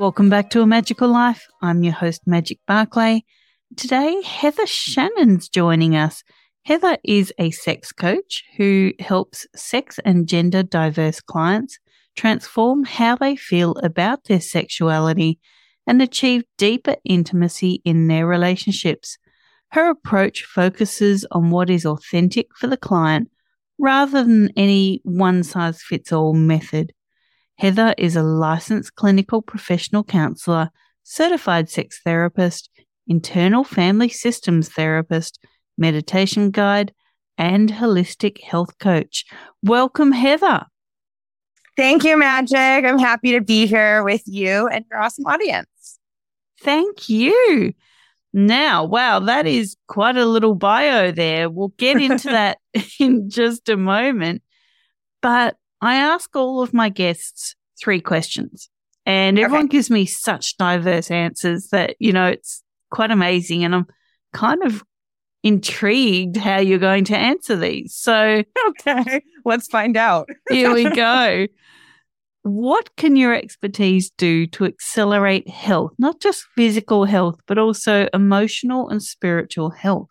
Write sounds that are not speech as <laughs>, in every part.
Welcome back to A Magical Life. I'm your host, Magic Barclay. Today, Heather Shannon's joining us. Heather is a sex coach who helps sex and gender diverse clients transform how they feel about their sexuality and achieve deeper intimacy in their relationships. Her approach focuses on what is authentic for the client rather than any one size fits all method. Heather is a licensed clinical professional counselor, certified sex therapist, internal family systems therapist, meditation guide, and holistic health coach. Welcome, Heather. Thank you, Magic. I'm happy to be here with you and your awesome audience. Thank you. Now, wow, that is quite a little bio there. We'll get into <laughs> that <laughs> in just a moment. But I ask all of my guests three questions, and everyone okay. gives me such diverse answers that, you know, it's quite amazing. And I'm kind of intrigued how you're going to answer these. So, <laughs> okay, let's find out. <laughs> here we go. What can your expertise do to accelerate health, not just physical health, but also emotional and spiritual health?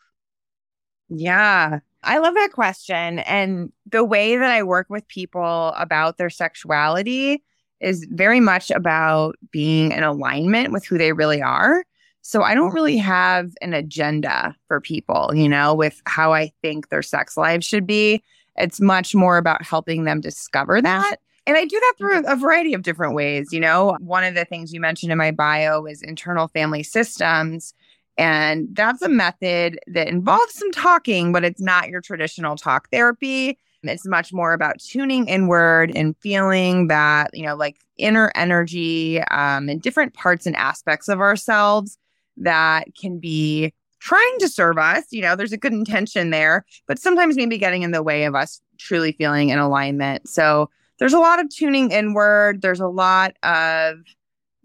Yeah, I love that question. And the way that I work with people about their sexuality is very much about being in alignment with who they really are. So I don't really have an agenda for people, you know, with how I think their sex lives should be. It's much more about helping them discover that. And I do that through a variety of different ways. You know, one of the things you mentioned in my bio is internal family systems. And that's a method that involves some talking, but it's not your traditional talk therapy. It's much more about tuning inward and feeling that, you know, like inner energy um, and different parts and aspects of ourselves that can be trying to serve us. You know, there's a good intention there, but sometimes maybe getting in the way of us truly feeling in alignment. So there's a lot of tuning inward. There's a lot of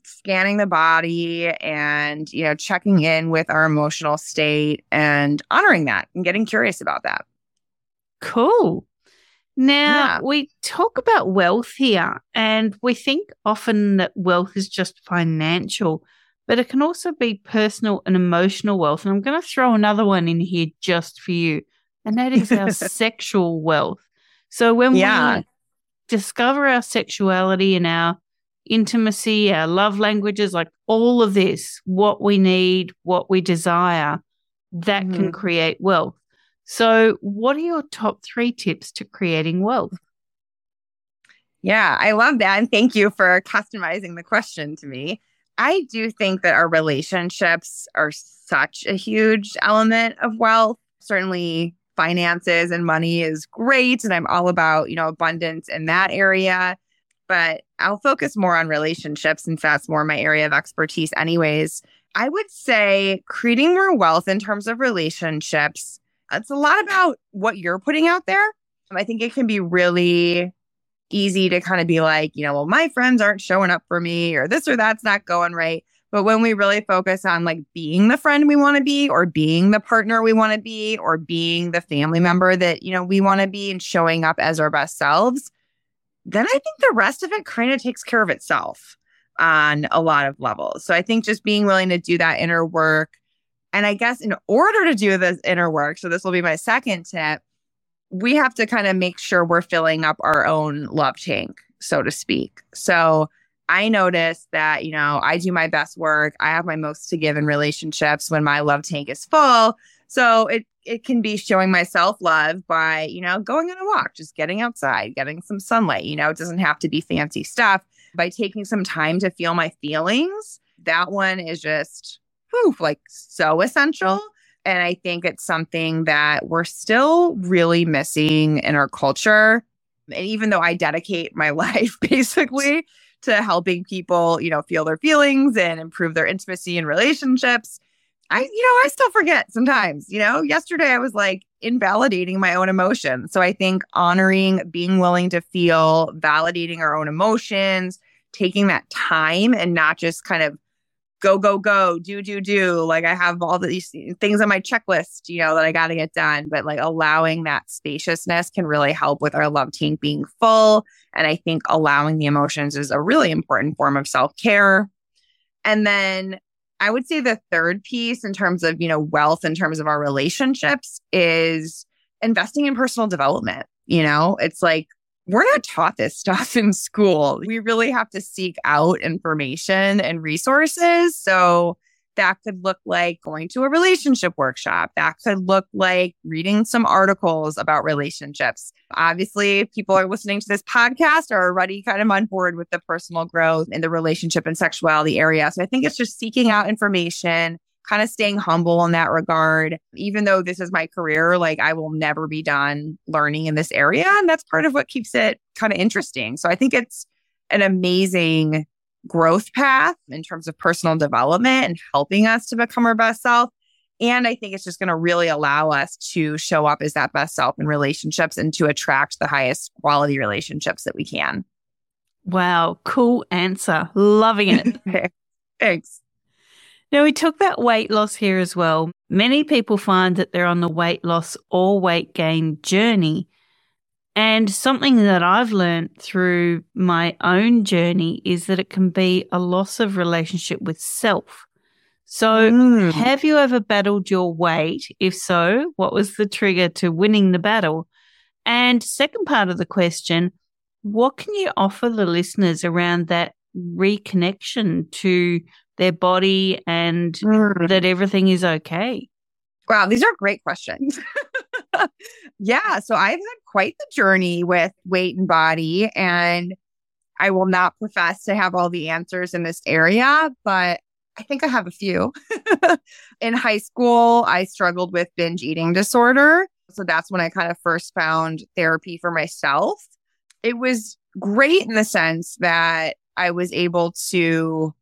scanning the body and, you know, checking in with our emotional state and honoring that and getting curious about that. Cool. Now, yeah. we talk about wealth here, and we think often that wealth is just financial, but it can also be personal and emotional wealth. And I'm going to throw another one in here just for you, and that is our <laughs> sexual wealth. So, when yeah. we discover our sexuality and our intimacy, our love languages, like all of this, what we need, what we desire, that mm-hmm. can create wealth. So, what are your top three tips to creating wealth? Yeah, I love that. And thank you for customizing the question to me. I do think that our relationships are such a huge element of wealth. Certainly, finances and money is great. And I'm all about, you know, abundance in that area. But I'll focus more on relationships since that's more my area of expertise, anyways. I would say creating more wealth in terms of relationships it's a lot about what you're putting out there. I think it can be really easy to kind of be like, you know, well, my friends aren't showing up for me or this or that's not going right. But when we really focus on like being the friend we want to be or being the partner we want to be or being the family member that, you know, we want to be and showing up as our best selves, then I think the rest of it kind of takes care of itself on a lot of levels. So I think just being willing to do that inner work, and I guess in order to do this inner work, so this will be my second tip, we have to kind of make sure we're filling up our own love tank, so to speak. So I notice that, you know, I do my best work. I have my most to give in relationships when my love tank is full. So it it can be showing myself love by, you know, going on a walk, just getting outside, getting some sunlight. You know, it doesn't have to be fancy stuff. By taking some time to feel my feelings, that one is just whew, like so essential. And I think it's something that we're still really missing in our culture. And even though I dedicate my <laughs> life basically to helping people, you know, feel their feelings and improve their intimacy and relationships, I, you know, I still forget sometimes. You know, yesterday I was like invalidating my own emotions. So I think honoring, being willing to feel, validating our own emotions, taking that time and not just kind of go, go, go, do, do, do. Like I have all these things on my checklist, you know, that I got to get done. But like allowing that spaciousness can really help with our love tank being full. And I think allowing the emotions is a really important form of self care. And then I would say the third piece in terms of, you know, wealth in terms of our relationships is investing in personal development. You know, it's like we're not taught this stuff in school. We really have to seek out information and resources. So that could look like going to a relationship workshop. That could look like reading some articles about relationships. Obviously, people are listening to this podcast are already kind of on board with the personal growth in the relationship and sexuality area. So I think it's just seeking out information, kind of staying humble in that regard. Even though this is my career, like I will never be done learning in this area. And that's part of what keeps it kind of interesting. So I think it's an amazing growth path in terms of personal development and helping us to become our best self. And I think it's just going to really allow us to show up as that best self in relationships and to attract the highest quality relationships that we can. Wow, cool answer. Loving it. <laughs> Thanks. Now, we took that weight loss here as well. Many people find that they're on the weight loss or weight gain journey. And something that I've learned through my own journey is that it can be a loss of relationship with self. So, mm. have you ever battled your weight? If so, what was the trigger to winning the battle? And second part of the question, what can you offer the listeners around that reconnection to their body and mm. that everything is okay? Wow, these are great questions. <laughs> <laughs> yeah, so I've had quite the journey with weight and body, and I will not profess to have all the answers in this area, but I think I have a few. <laughs> in high school, I struggled with binge eating disorder. So that's when I kind of first found therapy for myself. It was great in the sense that I was able to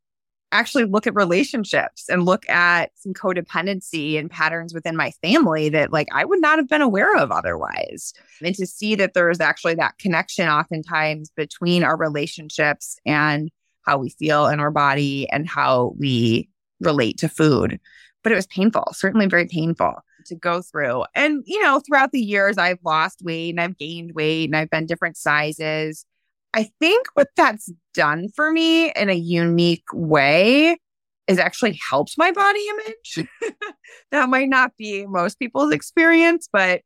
actually look at relationships and look at some codependency and patterns within my family that like I would not have been aware of otherwise. And to see that there is actually that connection oftentimes between our relationships and how we feel in our body and how we relate to food. But it was painful, certainly very painful to go through. And, you know, throughout the years, I've lost weight and I've gained weight and I've been different sizes. I think what that's done for me in a unique way is actually helped my body image. <laughs> that might not be most people's experience, but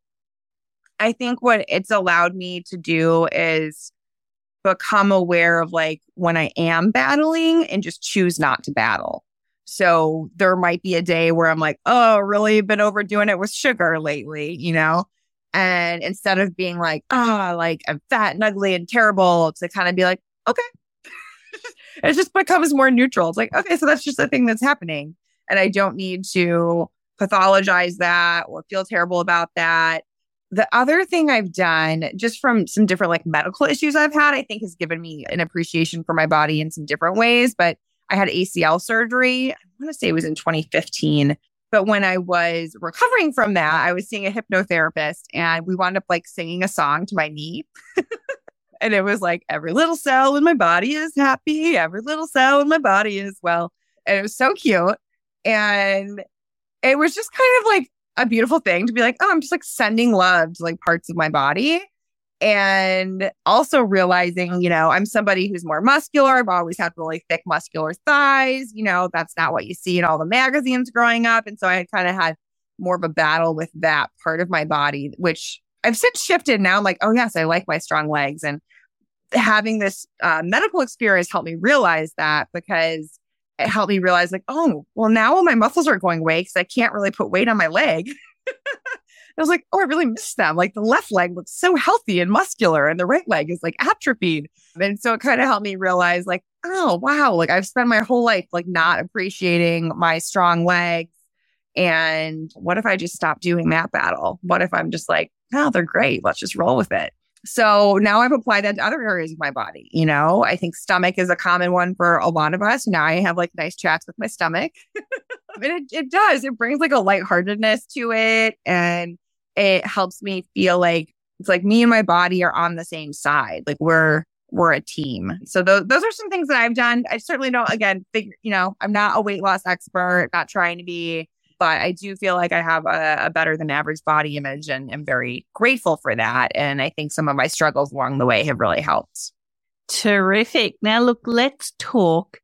I think what it's allowed me to do is become aware of like when I am battling and just choose not to battle. So there might be a day where I'm like, oh, really been overdoing it with sugar lately, you know? And instead of being like, oh, like I'm fat and ugly and terrible, to kind of be like, okay. <laughs> it just becomes more neutral. It's like, okay, so that's just a thing that's happening. And I don't need to pathologize that or feel terrible about that. The other thing I've done, just from some different like medical issues I've had, I think has given me an appreciation for my body in some different ways. But I had ACL surgery. I want to say it was in 2015. But when I was recovering from that, I was seeing a hypnotherapist and we wound up like singing a song to my knee. <laughs> and it was like, every little cell in my body is happy. Every little cell in my body is well. And it was so cute. And it was just kind of like a beautiful thing to be like, oh, I'm just like sending love to like parts of my body. And also realizing, you know, I'm somebody who's more muscular. I've always had really thick, muscular thighs. You know, that's not what you see in all the magazines growing up. And so I kind of had more of a battle with that part of my body, which I've since shifted. Now I'm like, oh, yes, I like my strong legs. And having this uh, medical experience helped me realize that because it helped me realize like, oh, well, now all my muscles are going away because I can't really put weight on my leg. <laughs> I was like, oh, I really miss them. Like the left leg looks so healthy and muscular, and the right leg is like atrophied. And so it kind of helped me realize, like, oh, wow, like I've spent my whole life like not appreciating my strong legs. And what if I just stop doing that battle? What if I'm just like, oh, they're great. Let's just roll with it. So now I've applied that to other areas of my body. You know, I think stomach is a common one for a lot of us. Now I have like nice chats with my stomach. <laughs> and it, it does. It brings like a lightheartedness to it. And it helps me feel like it's like me and my body are on the same side. Like we're we're a team. So those those are some things that I've done. I certainly don't again figure, you know, I'm not a weight loss expert, not trying to be, but I do feel like I have a, a better than average body image and am very grateful for that. And I think some of my struggles along the way have really helped. Terrific. Now look, let's talk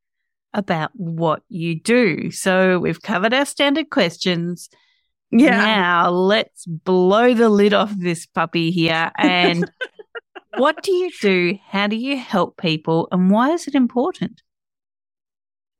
about what you do. So we've covered our standard questions. Yeah. Now let's blow the lid off this puppy here. And <laughs> what do you do? How do you help people? And why is it important?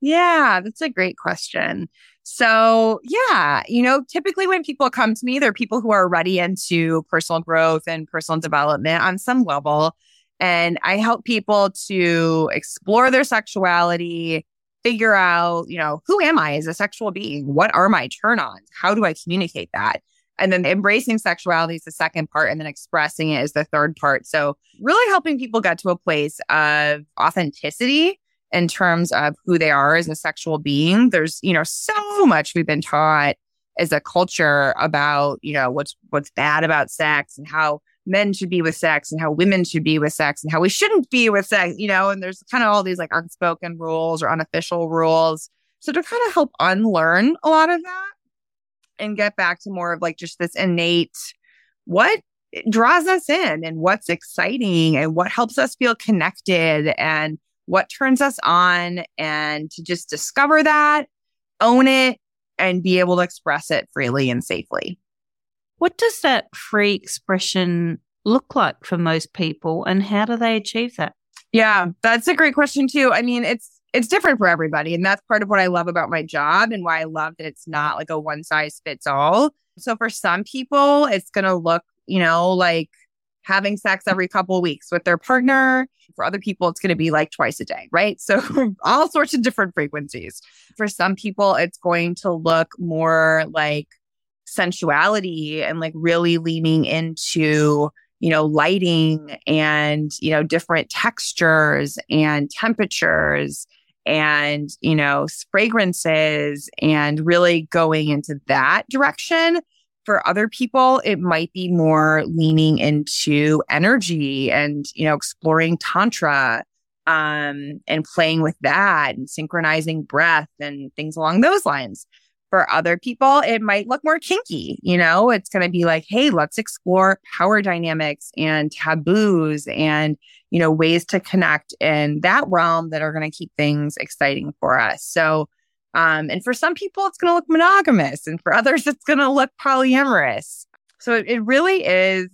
Yeah, that's a great question. So, yeah, you know, typically when people come to me, they're people who are ready into personal growth and personal development on some level. And I help people to explore their sexuality, figure out, you know, who am I as a sexual being? What are my turn ons? How do I communicate that? And then embracing sexuality is the second part, and then expressing it is the third part. So, really helping people get to a place of authenticity in terms of who they are as a sexual being. There's, you know, so much we've been taught as a culture about, you know, what's what's bad about sex and how men should be with sex and how women should be with sex and how we shouldn't be with sex, you know, and there's kind of all these like unspoken rules or unofficial rules. So to kind of help unlearn a lot of that and get back to more of like just this innate what draws us in and what's exciting and what helps us feel connected and what turns us on and to just discover that, own it, and be able to express it freely and safely. What does that free expression look like for most people and how do they achieve that? Yeah, that's a great question too. I mean, it's it's different for everybody and that's part of what I love about my job and why I love that it's not like a one size fits all. So for some people, it's going to look, you know, like having sex every couple weeks with their partner. For other people, it's going to be like twice a day, right? So <laughs> all sorts of different frequencies. For some people, it's going to look more like sensuality and like really leaning into you know lighting and you know different textures and temperatures and you know fragrances and really going into that direction. For other people it might be more leaning into energy and you know exploring tantra um and playing with that and synchronizing breath and things along those lines for other people, it might look more kinky. You know, it's going to be like, hey, let's explore power dynamics and taboos and, you know, ways to connect in that realm that are going to keep things exciting for us. So, um, and for some people, it's going to look monogamous, and for others, <laughs> it's going to look polyamorous. So it, it really is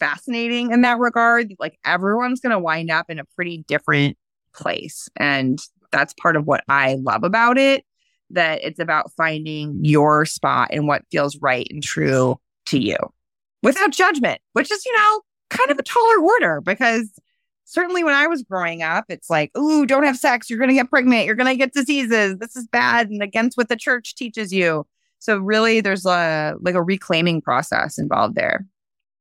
fascinating in that regard. Like everyone's going to wind up in a pretty different place. And that's part of what I love about it that it's about finding your spot and what feels right and true to you without judgment, which is, you know, kind of a taller order because certainly when I was growing up, it's like, ooh, don't have sex. You're going to get pregnant. You're going to get diseases. This is bad and against what the church teaches you. So really there's a like a reclaiming process involved there.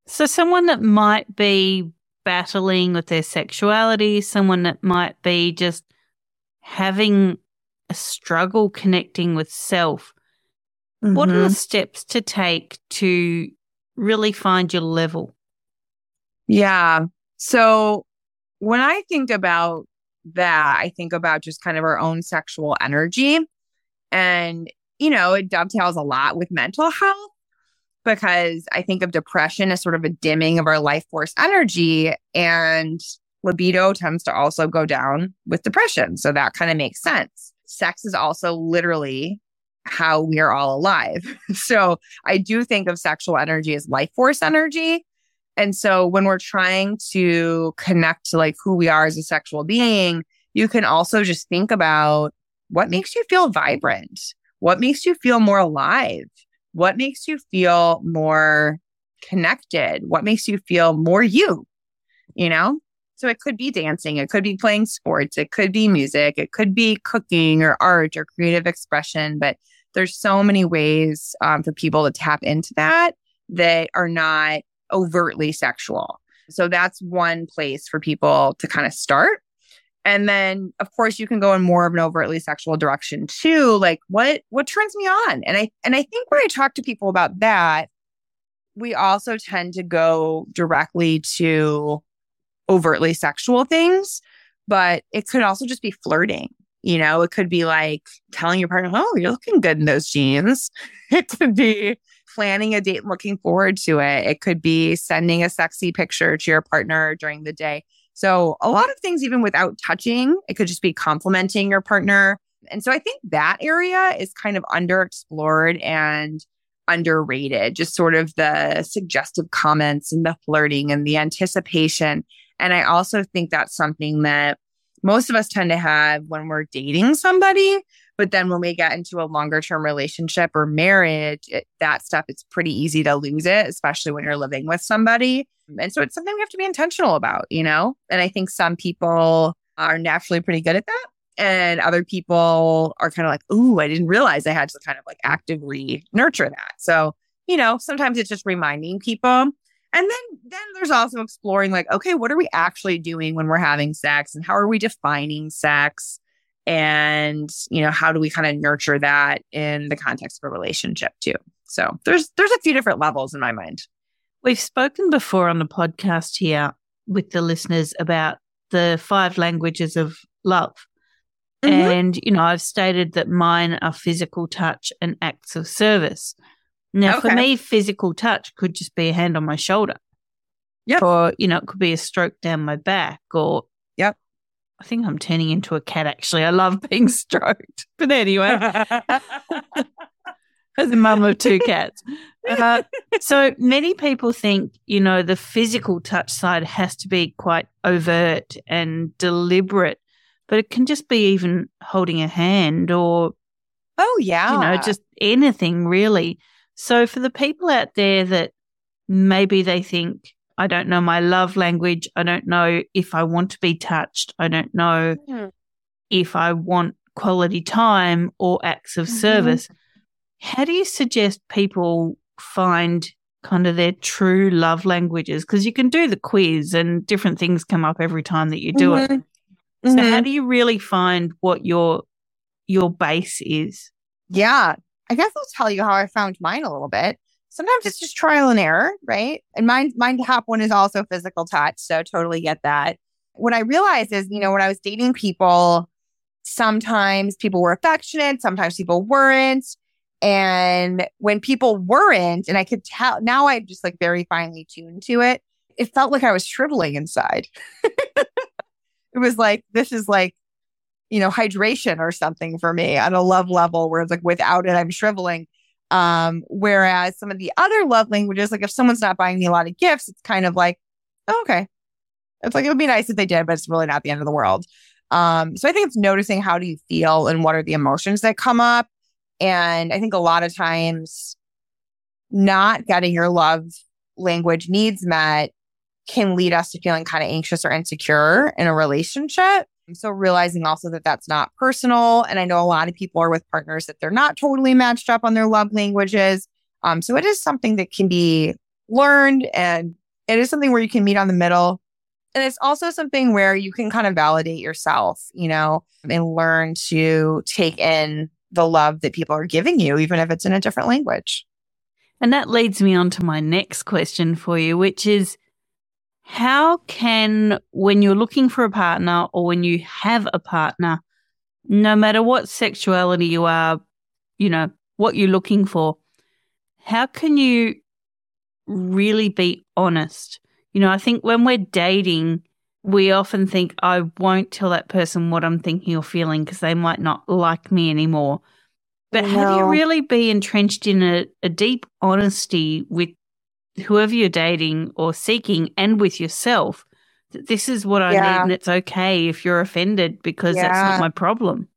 So someone that might be battling with their sexuality, someone that might be just having a struggle connecting with self, mm-hmm. what are the mm-hmm. steps to take to really find your level? Yeah. So when I think about that, I think about just kind of our own sexual energy. And, you know, it dovetails a lot with mental health because I think of depression as sort of a dimming of our life force energy. And libido tends to also go down with depression. So that kind of makes sense sex is also literally how we're all alive. <laughs> so I do think of sexual energy as life force energy. And so when we're trying to connect to like who we are as a sexual being, you can also just think about what makes you feel vibrant? What makes you feel more alive? What makes you feel more connected? What makes you feel more you? You know? So it could be dancing, it could be playing sports, it could be music, it could be cooking or art or creative expression. But there's so many ways um, for people to tap into that that are not overtly sexual. So that's one place for people to kind of start. And then of course you can go in more of an overtly sexual direction too. Like what what turns me on? And I and I think when I talk to people about that, we also tend to go directly to overtly sexual things, but it could also just be flirting. You know, it could be like telling your partner, Oh, you're looking good in those jeans. <laughs> It could be planning a date, looking forward to it. It could be sending a sexy picture to your partner during the day. So a lot of things, even without touching, it could just be complimenting your partner. And so I think that area is kind of underexplored and underrated, just sort of the suggestive comments and the flirting and the anticipation. And I also think that's something that most of us tend to have when we're dating somebody. But then when we get into a longer term relationship or marriage, it, that stuff, it's pretty easy to lose it, especially when you're living with somebody. And so it's something we have to be intentional about, you know? And I think some people are naturally pretty good at that. And other people are kind of like, ooh, I didn't realize I had to kind of like actively nurture that. So, you know, sometimes it's just reminding people. And then then there's also exploring like, okay, what are we actually doing when we're having sex and how are we defining sex? And, you know, how do we kind of nurture that in the context of a relationship too? So there's there's a few different levels in my mind. We've spoken before on the podcast here with the listeners about the five languages of love. Mm-hmm. And, you know, I've stated that mine are physical touch and acts of service. Now, okay. for me, physical touch could just be a hand on my shoulder. Yep. Or, you know, it could be a stroke down my back or. Yep. I think I'm turning into a cat, actually. I love <laughs> being stroked. But anyway. <laughs> as a mum of two cats. Uh, so many people think, you know, the physical touch side has to be quite overt and deliberate, but it can just be even holding a hand or, oh, yeah, you know, just anything really. So for the people out there that maybe they think, I don't know my love language, I don't know if I want to be touched, I don't know mm. if I want quality time or acts of mm-hmm. service how do you suggest people find kind of their true love languages? Because you can do the quiz and different things come up every time that you do mm-hmm. it. So mm-hmm. how do you really find what your your base is? Yeah. I guess I'll tell you how I found mine a little bit. Sometimes it's just trial and error, right? And mine, mine top one is also physical touch. So totally get that. What I realized is, you know, when I was dating people, sometimes people were affectionate, sometimes people weren't. And when people weren't, and I could tell now I'm just like very finely tuned to it, it felt like I was shriveling inside. <laughs> it was like, this is like, you know, hydration or something for me on a love level where it's like without it, I'm shriveling. Um, whereas some of the other love languages, like if someone's not buying me a lot of gifts, it's kind of like, oh, okay. It's like it would be nice if they did, but it's really not the end of the world. Um, so I think it's noticing how do you feel and what are the emotions that come up and I think a lot of times not getting your love language needs met can lead us to feeling kind of anxious or insecure in a relationship. So realizing also that that's not personal. And I know a lot of people are with partners that they're not totally matched up on their love languages. Um, so it is something that can be learned and it is something where you can meet on the middle. And it's also something where you can kind of validate yourself, you know, and learn to take in the love that people are giving you, even if it's in a different language. And that leads me on to my next question for you, which is how can, when you're looking for a partner or when you have a partner, no matter what sexuality you are, you know, what you're looking for, how can you really be honest? You know, I think when we're dating, we often think, I won't tell that person what I'm thinking or feeling because they might not like me anymore. But no. how do you really be entrenched in a, a deep honesty with whoever you're dating or seeking and with yourself that this is what I yeah. need and it's okay if you're offended because yeah. that's not my problem.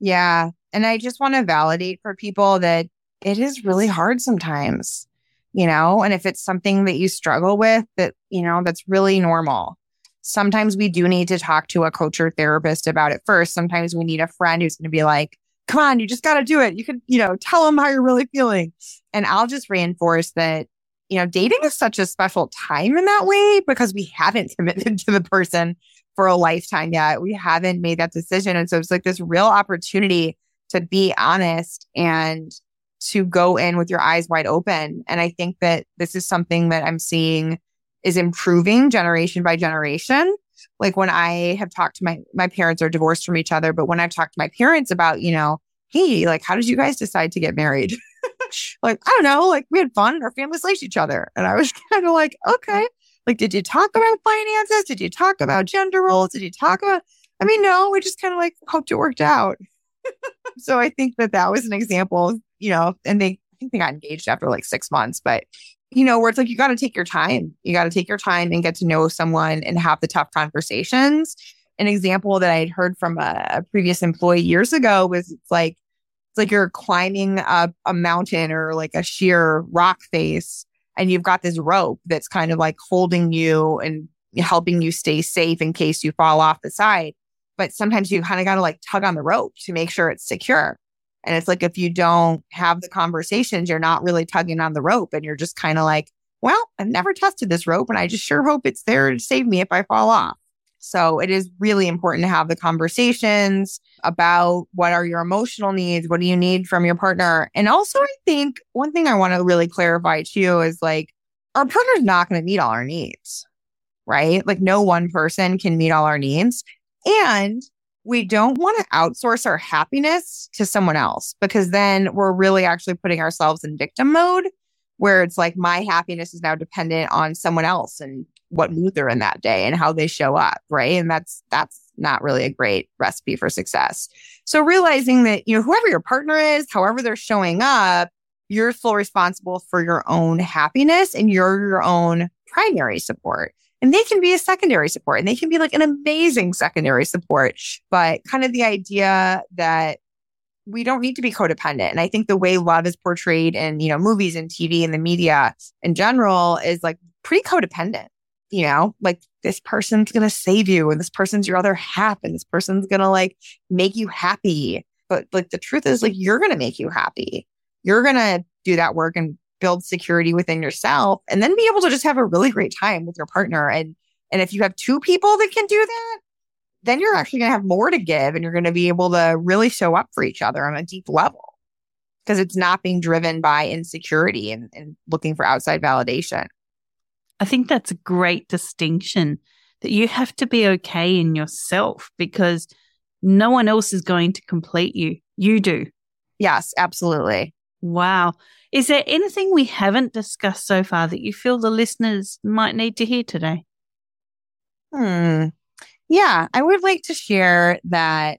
Yeah. And I just want to validate for people that it is really hard sometimes, you know, and if it's something that you struggle with, that, you know, that's really normal. Sometimes we do need to talk to a coach or therapist about it first. Sometimes we need a friend who's going to be like, come on, you just got to do it. You can, you know, tell them how you're really feeling. And I'll just reinforce that, you know, dating is such a special time in that way because we haven't <laughs> committed to the person for a lifetime yet. We haven't made that decision. And so it's like this real opportunity to be honest and to go in with your eyes wide open. And I think that this is something that I'm seeing is improving generation by generation. Like when I have talked to my, my parents are divorced from each other, but when I've talked to my parents about, you know, hey, like, how did you guys decide to get married? <laughs> like, I don't know, like we had fun, our families liked each other. And I was <laughs> kind of like, okay, like, did you talk about finances? Did you talk about gender roles? Did you talk about, I mean, no, we just kind of like hoped it worked out. <laughs> so I think that that was an example, you know, and they, I think they got engaged after like six months, but you know, where it's like you got to take your time. You got to take your time and get to know someone and have the tough conversations. An example that I had heard from a, a previous employee years ago was like it's like you're climbing a, a mountain or like a sheer rock face, and you've got this rope that's kind of like holding you and helping you stay safe in case you fall off the side. But sometimes you kind of got to like tug on the rope to make sure it's secure. And it's like if you don't have the conversations, you're not really tugging on the rope and you're just kind of like, well, I've never tested this rope and I just sure hope it's there to save me if I fall off. So it is really important to have the conversations about what are your emotional needs? What do you need from your partner? And also, I think one thing I want to really clarify too is like our partner's not going to meet all our needs, right? Like no one person can meet all our needs. And we don't want to outsource our happiness to someone else because then we're really actually putting ourselves in victim mode where it's like my happiness is now dependent on someone else and what mood they're in that day and how they show up right and that's that's not really a great recipe for success so realizing that you know whoever your partner is however they're showing up you're still responsible for your own happiness and you're your own primary support and they can be a secondary support and they can be like an amazing secondary support. But kind of the idea that we don't need to be codependent. And I think the way love is portrayed in, you know, movies and TV and the media in general is like pretty codependent. You know, like this person's going to save you and this person's your other half and this person's going to like make you happy. But like the truth is like you're going to make you happy. You're going to do that work and build security within yourself and then be able to just have a really great time with your partner. And, and if you have two people that can do that, then you're actually going to have more to give and you're going to be able to really show up for each other on a deep level because it's not being driven by insecurity and, and looking for outside validation. I think that's a great distinction that you have to be okay in yourself because no one else is going to complete you. You do. Yes, absolutely. Wow. Is there anything we haven't discussed so far that you feel the listeners might need to hear today? Hmm. Yeah, I would like to share that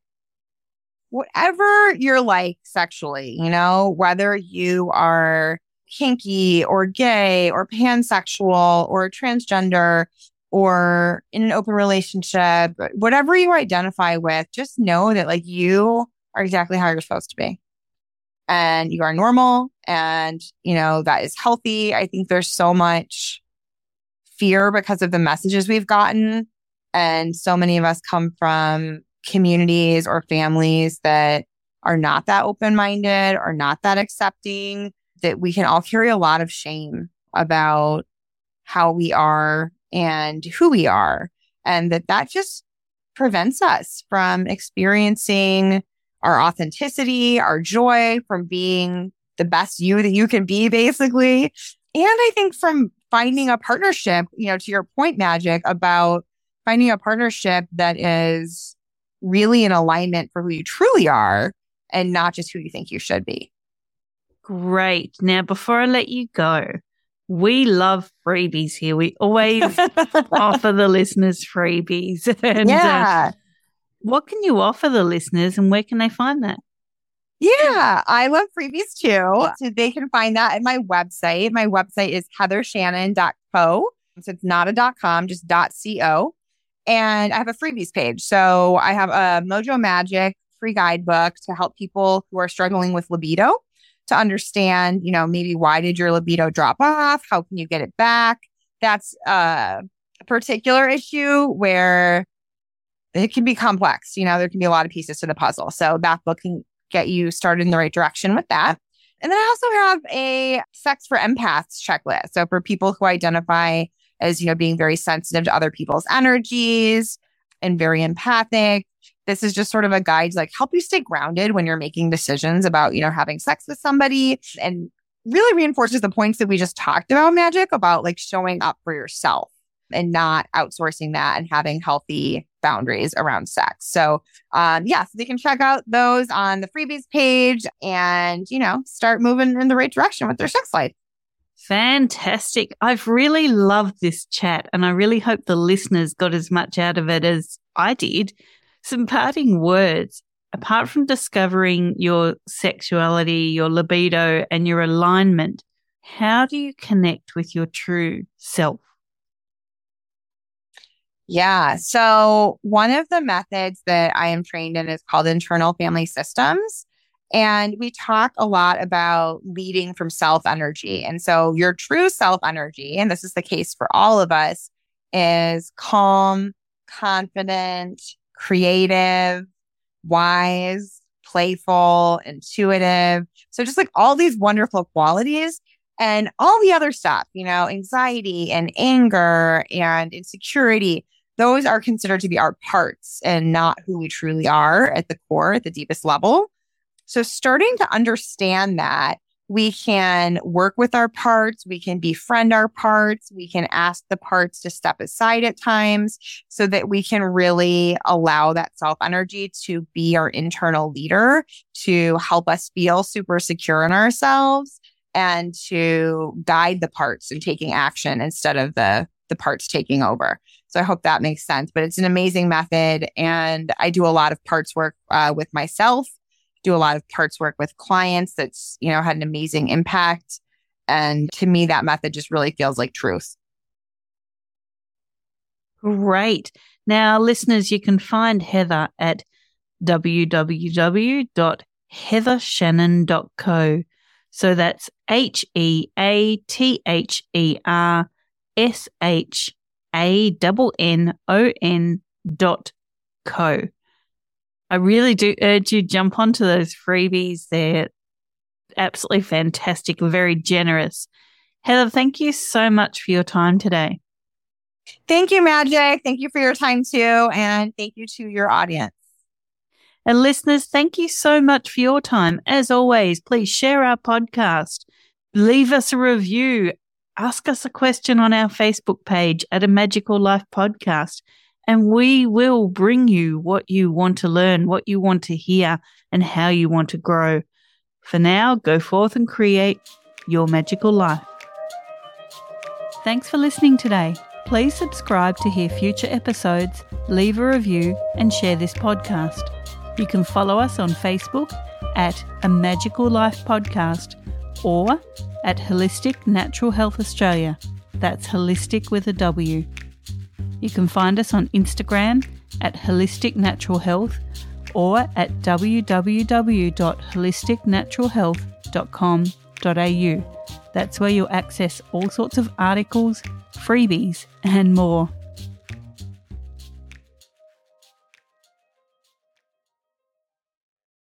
whatever you're like sexually, you know, whether you are kinky or gay or pansexual or transgender or in an open relationship, whatever you identify with, just know that like you are exactly how you're supposed to be and you are normal and, you know, that is healthy. I think there's so much fear because of the messages we've gotten. And so many of us come from communities or families that are not that open minded or not that accepting, that we can all carry a lot of shame about how we are and who we are. And that that just prevents us from experiencing our authenticity, our joy from being the best you that you can be, basically. And I think from finding a partnership, you know, to your point, Magic, about finding a partnership that is really in alignment for who you truly are and not just who you think you should be. Great. Now, before I let you go, we love freebies here. We always <laughs> offer the listeners freebies. <laughs> And, uh, yeah. Uh, what can you offer the listeners and where can they find that? Yeah, I love freebies too. So they can find that at my website. My website is heathershannon.co. So it's not a dot com, just dot co. And I have a freebies page. So I have a Mojo Magic free guidebook to help people who are struggling with libido to understand, you know, maybe why did your libido drop off? How can you get it back? That's uh, a particular issue where it can be complex. You know, there can be a lot of pieces to the puzzle. So that book can get you started in the right direction with that. And then I also have a sex for empaths checklist. So for people who identify as, you know, being very sensitive to other people's energies and very empathic, this is just sort of a guide to like help you stay grounded when you're making decisions about, you know, having sex with somebody and really reinforces the points that we just talked about magic about like showing up for yourself and not outsourcing that and having healthy boundaries around sex. So, um, yeah, so they can check out those on the freebies page and, you know, start moving in the right direction with their sex life. Fantastic. I've really loved this chat and I really hope the listeners got as much out of it as I did. Some parting words. Apart from discovering your sexuality, your libido, and your alignment, how do you connect with your true self? Yeah. So, one of the methods that I am trained in is called internal family systems. And we talk a lot about leading from self energy. And so, your true self energy, and this is the case for all of us, is calm, confident, creative, wise, playful, intuitive. So, just like all these wonderful qualities and all the other stuff, you know, anxiety and anger and insecurity those are considered to be our parts and not who we truly are at the core, at the deepest level. So, starting to understand that we can work with our parts, we can befriend our parts, we can ask the parts to step aside at times so that we can really allow that self energy to be our internal leader to help us feel super secure in ourselves and to guide the parts in taking action instead of the the parts taking over. So I hope that makes sense. But it's an amazing method. And I do a lot of parts work uh, with myself, do a lot of parts work with clients that's, you know, had an amazing impact. And to me, that method just really feels like truth. Great. Now, listeners, you can find Heather at www.heathershannon.co. So that's H E A T H E R S H a N O N dot co. I really do urge you jump onto those freebies. They're absolutely fantastic, very generous. Heather, thank you so much for your time today. Thank you, Magic. Thank you for your time too. And thank you to your audience. And listeners, thank you so much for your time. As always, please share our podcast, leave us a review, ask us a question on our Facebook page at a magical life podcast and we will bring you what you want to learn, what you want to hear and how you want to grow. For now, go forth and create your magical life. Thanks for listening today. Please subscribe to hear future episodes, leave a review, and share this podcast. You can follow us on Facebook at A Magical Life Podcast or at Holistic Natural Health Australia. That's holistic with a W. You can find us on Instagram at Holistic Natural Health or at www.holisticnaturalhealth.com.au. That's where you'll access all sorts of articles, freebies, and more.